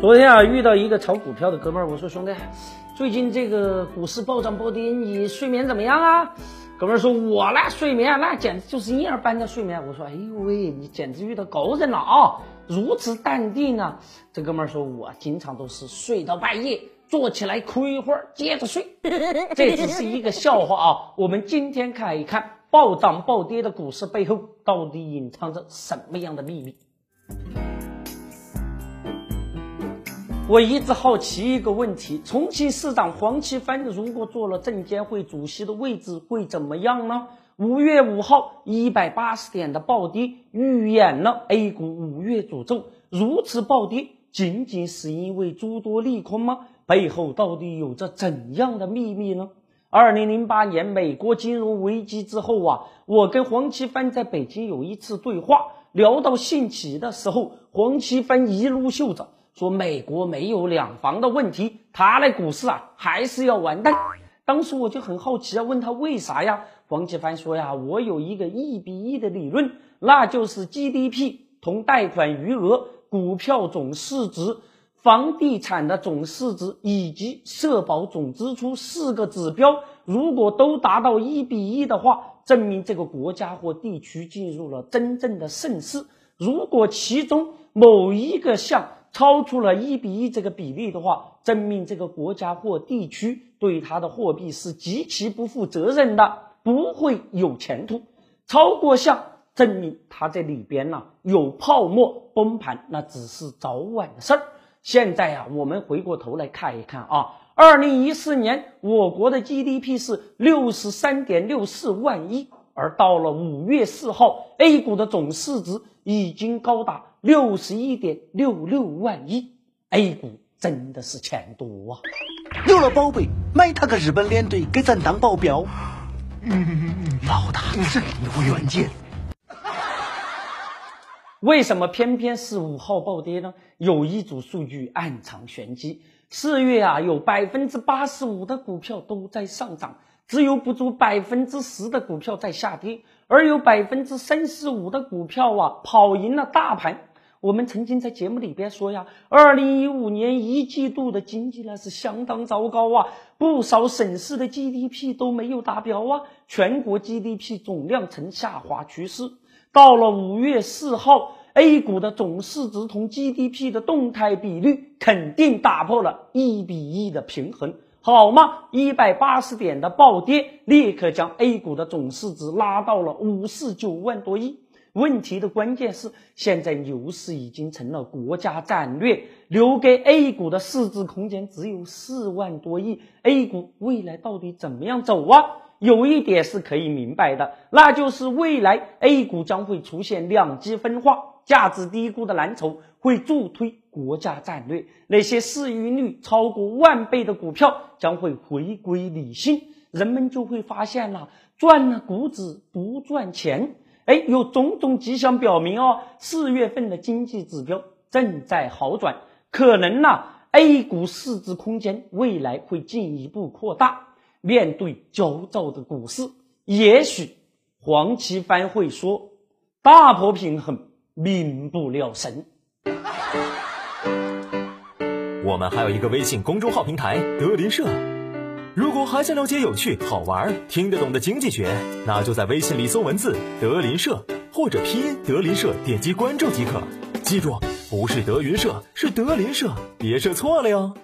昨天啊，遇到一个炒股票的哥们儿，我说兄弟，最近这个股市暴涨暴跌，你睡眠怎么样啊？哥们儿说，我那睡眠那简直就是婴儿般的睡眠。我说，哎呦喂，你简直遇到高人了啊！如此淡定啊！这哥们儿说，我经常都是睡到半夜，坐起来哭一会儿，接着睡。这只是一个笑话啊！我们今天看一看暴涨暴跌的股市背后到底隐藏着什么样的秘密。我一直好奇一个问题：重庆市长黄奇帆如果做了证监会主席的位置，会怎么样呢？五月五号，一百八十点的暴跌，预演了 A 股五月诅咒。如此暴跌，仅仅是因为诸多利空吗？背后到底有着怎样的秘密呢？二零零八年美国金融危机之后啊，我跟黄奇帆在北京有一次对话，聊到兴起的时候，黄奇帆一路秀着。说美国没有两房的问题，他那股市啊还是要完蛋。当时我就很好奇啊，问他为啥呀？黄奇帆说呀，我有一个一比一的理论，那就是 GDP 同贷款余额、股票总市值、房地产的总市值以及社保总支出四个指标，如果都达到一比一的话，证明这个国家或地区进入了真正的盛世。如果其中某一个项，超出了一比一这个比例的话，证明这个国家或地区对它的货币是极其不负责任的，不会有前途。超过项证明它这里边呢有泡沫崩盘，那只是早晚的事儿。现在啊，我们回过头来看一看啊，二零一四年我国的 GDP 是六十三点六四万亿，而到了五月四号，A 股的总市值已经高达。六十一点六六万亿，A 股真的是钱多啊！有了宝贝，买他个日本联队给咱当保镖。嗯，老大真有远见。为什么偏偏是五号暴跌呢？有一组数据暗藏玄机。四月啊，有百分之八十五的股票都在上涨，只有不足百分之十的股票在下跌，而有百分之三十五的股票啊跑赢了大盘。我们曾经在节目里边说呀，二零一五年一季度的经济那是相当糟糕啊，不少省市的 GDP 都没有达标啊，全国 GDP 总量呈下滑趋势。到了五月四号，A 股的总市值同 GDP 的动态比率肯定打破了一比一的平衡，好吗？一百八十点的暴跌，立刻将 A 股的总市值拉到了五四九万多亿。问题的关键是，现在牛市已经成了国家战略，留给 A 股的市值空间只有四万多亿。A 股未来到底怎么样走啊？有一点是可以明白的，那就是未来 A 股将会出现两极分化，价值低估的蓝筹会助推国家战略，那些市盈率超过万倍的股票将会回归理性，人们就会发现了，赚了股指不赚钱。哎，有种种迹象表明哦，四月份的经济指标正在好转，可能呢，A 股市值空间未来会进一步扩大。面对焦躁的股市，也许黄奇帆会说：“打破平衡，民不聊生。”我们还有一个微信公众号平台“德林社”。如果还想了解有趣、好玩、听得懂的经济学，那就在微信里搜文字“德林社”或者拼音“德林社”，点击关注即可。记住，不是德云社，是德林社，别设错了哟。